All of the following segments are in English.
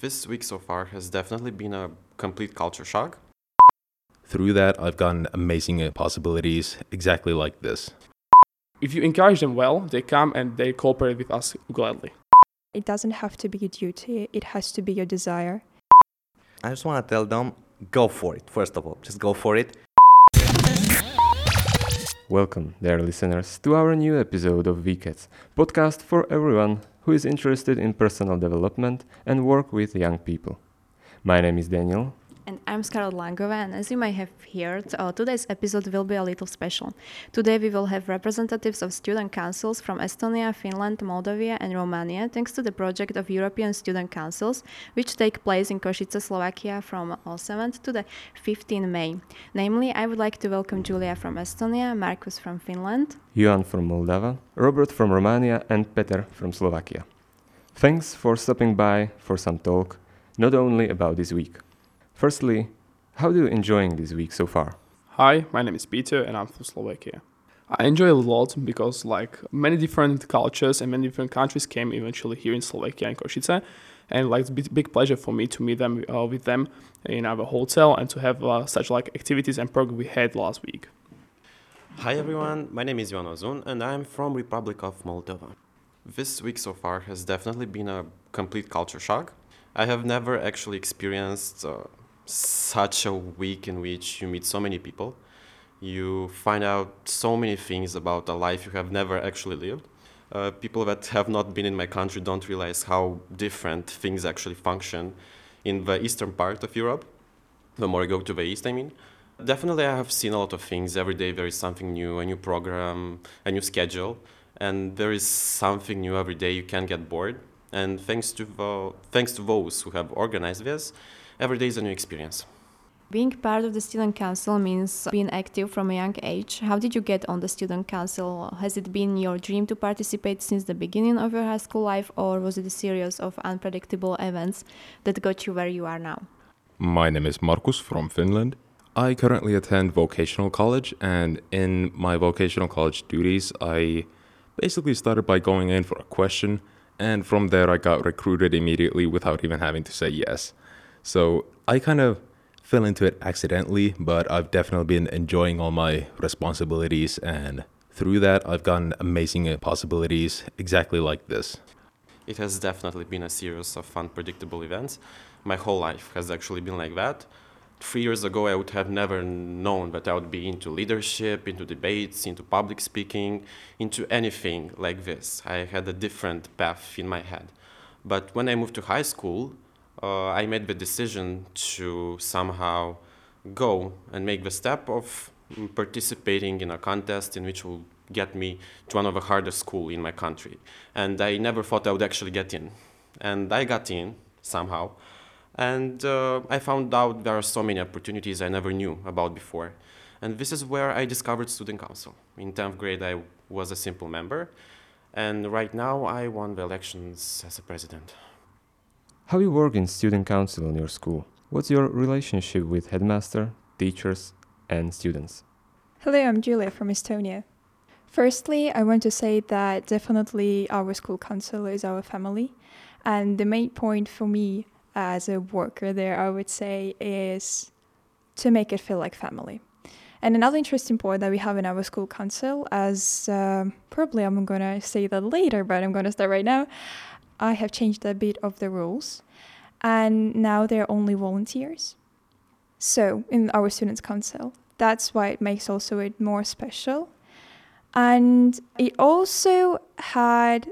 This week so far has definitely been a complete culture shock. Through that, I've gotten amazing possibilities exactly like this. If you encourage them well, they come and they cooperate with us gladly. It doesn't have to be a duty, it has to be your desire. I just want to tell them go for it, first of all. Just go for it. Welcome, dear listeners, to our new episode of VCATS, podcast for everyone who is interested in personal development and work with young people. My name is Daniel, and I'm Scarlett Langova, and as you may have heard, uh, today's episode will be a little special. Today we will have representatives of student councils from Estonia, Finland, Moldova, and Romania, thanks to the project of European Student Councils, which take place in Košice, Slovakia from 7th to the 15th May. Namely, I would like to welcome Julia from Estonia, Markus from Finland, Johan from Moldova, Robert from Romania, and Peter from Slovakia. Thanks for stopping by for some talk, not only about this week. Firstly, how are you enjoying this week so far? Hi, my name is Peter and I'm from Slovakia. I enjoy a lot because like many different cultures and many different countries came eventually here in Slovakia and Košice and like it's a big pleasure for me to meet them uh, with them in our hotel and to have uh, such like activities and program we had last week. Hi everyone, my name is Ivan Ozun and I'm from Republic of Moldova. This week so far has definitely been a complete culture shock. I have never actually experienced uh, such a week in which you meet so many people. You find out so many things about a life you have never actually lived. Uh, people that have not been in my country don't realize how different things actually function in the eastern part of Europe. The more you go to the east, I mean. Definitely, I have seen a lot of things. Every day there is something new, a new program, a new schedule, and there is something new every day. You can't get bored. And thanks to the, thanks to those who have organized this, every day is a new experience. Being part of the student council means being active from a young age. How did you get on the student council? Has it been your dream to participate since the beginning of your high school life, or was it a series of unpredictable events that got you where you are now? My name is Markus from Finland. I currently attend vocational college, and in my vocational college duties, I basically started by going in for a question, and from there, I got recruited immediately without even having to say yes. So I kind of fell into it accidentally, but I've definitely been enjoying all my responsibilities. And through that, I've gotten amazing possibilities exactly like this. It has definitely been a series of unpredictable events. My whole life has actually been like that. Three years ago, I would have never known that I would be into leadership, into debates, into public speaking, into anything like this. I had a different path in my head. But when I moved to high school, uh, I made the decision to somehow go and make the step of participating in a contest in which will get me to one of the hardest school in my country. And I never thought I would actually get in. And I got in somehow. And uh, I found out there are so many opportunities I never knew about before. And this is where I discovered Student Council. In 10th grade, I was a simple member. And right now, I won the elections as a president. How you work in student council in your school? What's your relationship with headmaster, teachers, and students? Hello, I'm Julia from Estonia. Firstly, I want to say that definitely our school council is our family. And the main point for me as a worker there, I would say, is to make it feel like family. And another interesting point that we have in our school council, as uh, probably I'm going to say that later, but I'm going to start right now, I have changed a bit of the rules, and now they're only volunteers. So in our students' council, that's why it makes also it more special, and it also had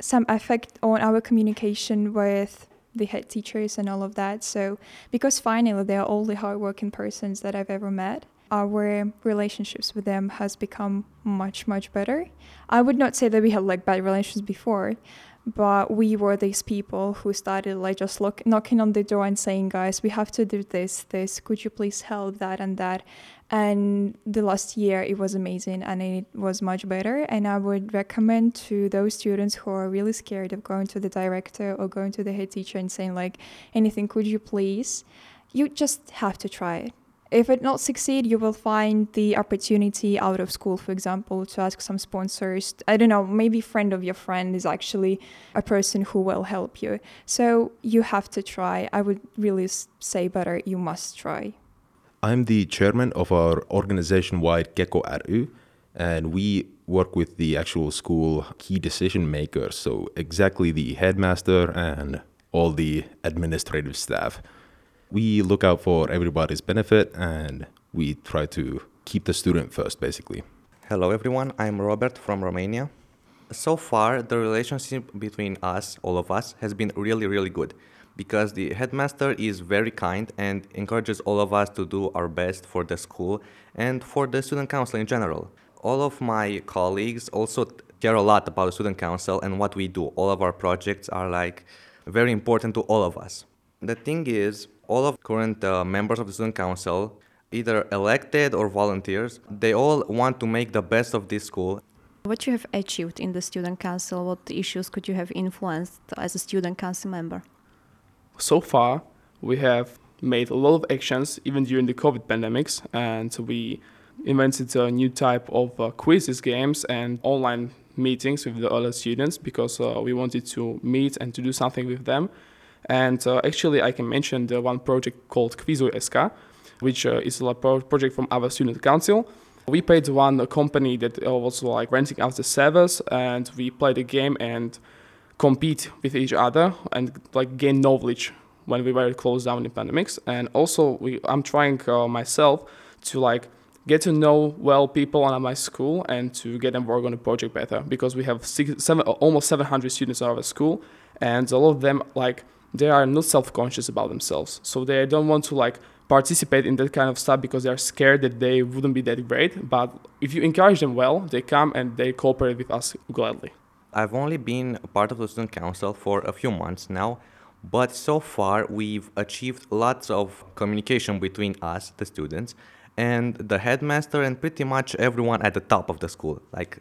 some effect on our communication with the head teachers and all of that. So because finally they are all the hardworking persons that I've ever met our relationships with them has become much much better i would not say that we had like bad relations before but we were these people who started like just look, knocking on the door and saying guys we have to do this this. Could you please help that and that? And the last year it was amazing and it was much better. And i would recommend to those students who are really scared of going to the director or going to the head teacher and saying like anything could you please? You just have to try it if it not succeed, you will find the opportunity out of school, for example, to ask some sponsors. I don't know, maybe friend of your friend is actually a person who will help you. So you have to try. I would really say better, you must try. I'm the chairman of our organization-wide Gecko RU, and we work with the actual school key decision makers, so exactly the headmaster and all the administrative staff. We look out for everybody's benefit and we try to keep the student first, basically. Hello, everyone. I'm Robert from Romania. So far, the relationship between us, all of us, has been really, really good because the headmaster is very kind and encourages all of us to do our best for the school and for the student council in general. All of my colleagues also care a lot about the student council and what we do. All of our projects are like very important to all of us. The thing is, all of current uh, members of the student council, either elected or volunteers, they all want to make the best of this school. What you have achieved in the student council, what issues could you have influenced as a student council member? So far, we have made a lot of actions even during the COVID pandemics, and we invented a new type of uh, quizzes games and online meetings with the other students because uh, we wanted to meet and to do something with them. And uh, actually, I can mention the one project called Quizu SK, which uh, is a project from our student council. We paid one company that uh, was like renting out the servers, and we played a game and compete with each other and like gain knowledge when we were closed down in pandemics. And also, we I'm trying uh, myself to like get to know well people at my school and to get them work on the project better because we have six, seven, almost 700 students at our school and a lot of them like they are not self-conscious about themselves. So they don't want to like participate in that kind of stuff because they're scared that they wouldn't be that great. But if you encourage them well they come and they cooperate with us gladly. I've only been a part of the student council for a few months now, but so far we've achieved lots of communication between us, the students, and the headmaster and pretty much everyone at the top of the school. Like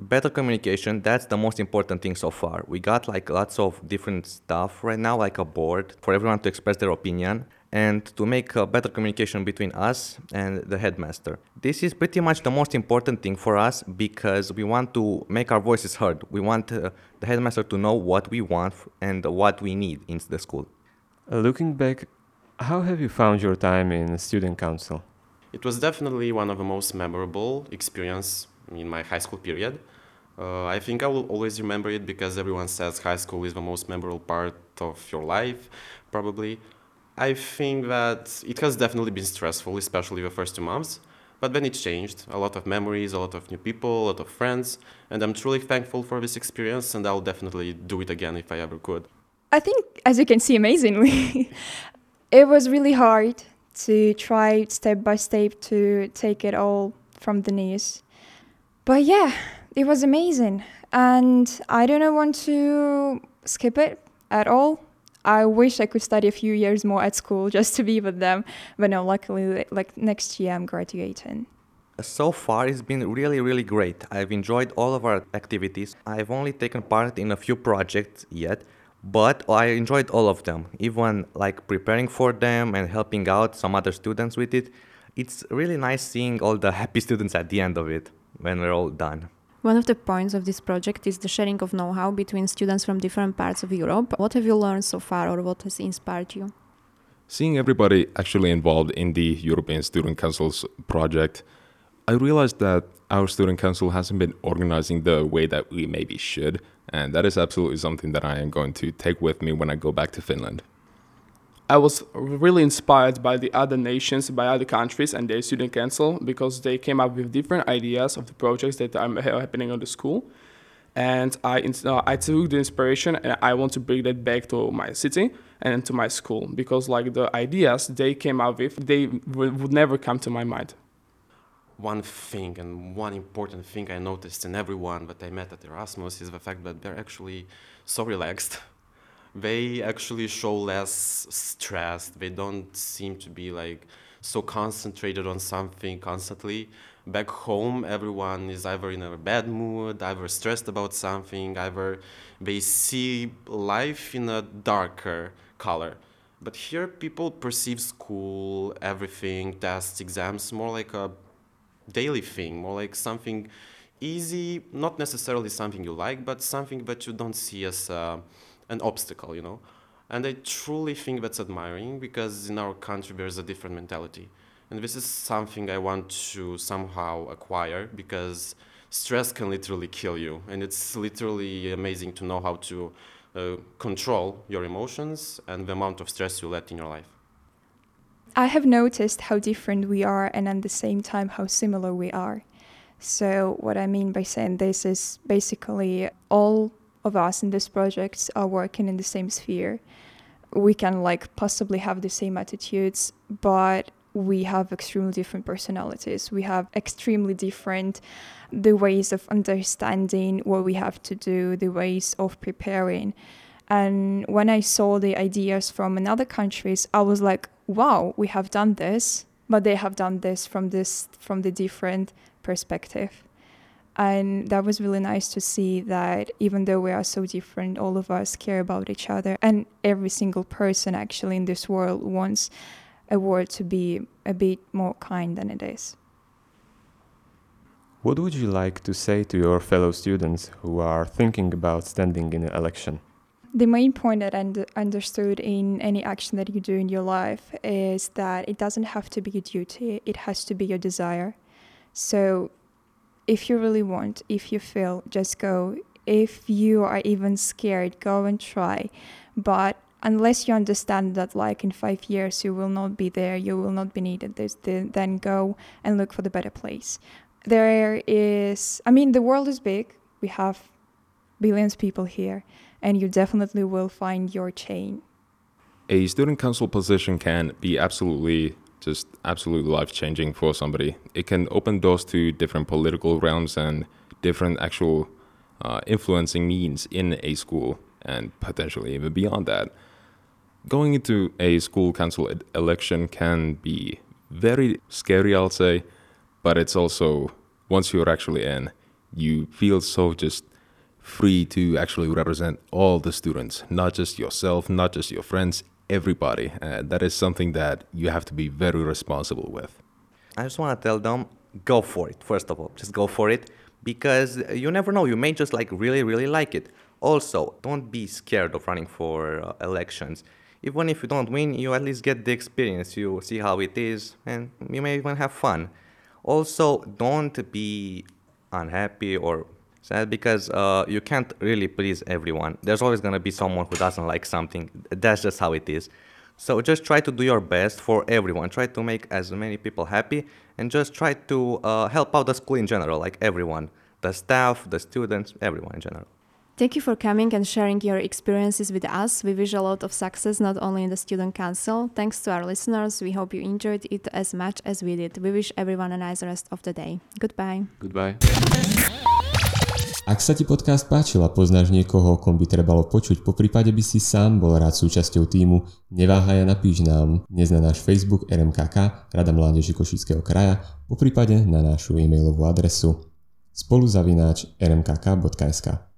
better communication, that's the most important thing so far. We got like lots of different stuff right now, like a board for everyone to express their opinion and to make a better communication between us and the headmaster. This is pretty much the most important thing for us because we want to make our voices heard. We want uh, the headmaster to know what we want and what we need in the school. Uh, looking back, how have you found your time in student council? It was definitely one of the most memorable experience in my high school period. Uh, I think I will always remember it because everyone says high school is the most memorable part of your life, probably. I think that it has definitely been stressful, especially the first two months. But then it changed. A lot of memories, a lot of new people, a lot of friends, and I'm truly thankful for this experience. And I'll definitely do it again if I ever could. I think, as you can see, amazingly, it was really hard to try step by step to take it all from the knees. But yeah, it was amazing, and I don't want to skip it at all. I wish I could study a few years more at school just to be with them, but no, luckily, like next year I'm graduating. So far, it's been really, really great. I've enjoyed all of our activities. I've only taken part in a few projects yet, but I enjoyed all of them, even like preparing for them and helping out some other students with it. It's really nice seeing all the happy students at the end of it when we're all done. One of the points of this project is the sharing of know how between students from different parts of Europe. What have you learned so far, or what has inspired you? Seeing everybody actually involved in the European Student Council's project, I realized that our student council hasn't been organizing the way that we maybe should, and that is absolutely something that I am going to take with me when I go back to Finland. I was really inspired by the other nations, by other countries and their student council because they came up with different ideas of the projects that are happening on the school. And I, uh, I took the inspiration and I want to bring that back to my city and to my school because like the ideas they came up with, they would never come to my mind. One thing and one important thing I noticed in everyone that I met at Erasmus is the fact that they're actually so relaxed. they actually show less stress. They don't seem to be like so concentrated on something constantly. Back home, everyone is either in a bad mood, either stressed about something, either they see life in a darker color. But here, people perceive school, everything, tests, exams, more like a daily thing, more like something easy, not necessarily something you like, but something that you don't see as uh, an obstacle, you know. And I truly think that's admiring because in our country there's a different mentality. And this is something I want to somehow acquire because stress can literally kill you. And it's literally amazing to know how to uh, control your emotions and the amount of stress you let in your life. I have noticed how different we are and at the same time how similar we are. So, what I mean by saying this is basically all of us in this project are working in the same sphere. We can like possibly have the same attitudes, but we have extremely different personalities. We have extremely different the ways of understanding what we have to do, the ways of preparing. And when I saw the ideas from another countries, I was like, wow, we have done this, but they have done this from this from the different perspective. And that was really nice to see that even though we are so different, all of us care about each other. And every single person actually in this world wants a world to be a bit more kind than it is. What would you like to say to your fellow students who are thinking about standing in an election? The main point that I und- understood in any action that you do in your life is that it doesn't have to be a duty, it has to be your desire. So if you really want, if you feel, just go. If you are even scared, go and try. But unless you understand that like in five years you will not be there you will not be needed then go and look for the better place there is i mean the world is big we have billions of people here and you definitely will find your chain a student council position can be absolutely just absolutely life changing for somebody. It can open doors to different political realms and different actual uh, influencing means in a school and potentially even beyond that. Going into a school council election can be very scary, I'll say, but it's also, once you're actually in, you feel so just free to actually represent all the students, not just yourself, not just your friends, everybody. Uh, that is something that you have to be very responsible with. I just want to tell them go for it, first of all. Just go for it because you never know. You may just like really, really like it. Also, don't be scared of running for uh, elections even if you don't win, you at least get the experience. You see how it is, and you may even have fun. Also, don't be unhappy or sad because uh, you can't really please everyone. There's always gonna be someone who doesn't like something. That's just how it is. So just try to do your best for everyone. Try to make as many people happy, and just try to uh, help out the school in general, like everyone, the staff, the students, everyone in general. Thank you for coming and sharing your experiences with us. We wish a lot of success not only in the Student Council. Thanks to our listeners. We hope you enjoyed it as much as we did. We wish everyone a nice rest of the day. Goodbye. Goodbye. Ak sa ti podcast páčil a poznáš niekoho, kom by trebalo počuť, po prípade by si sám bol rád súčasťou týmu, neváhaj a napíš nám dnes na náš Facebook RMKK, Rada Mládeži Košického kraja, po prípade na našu e-mailovú adresu spoluzavináč rmkk.sk.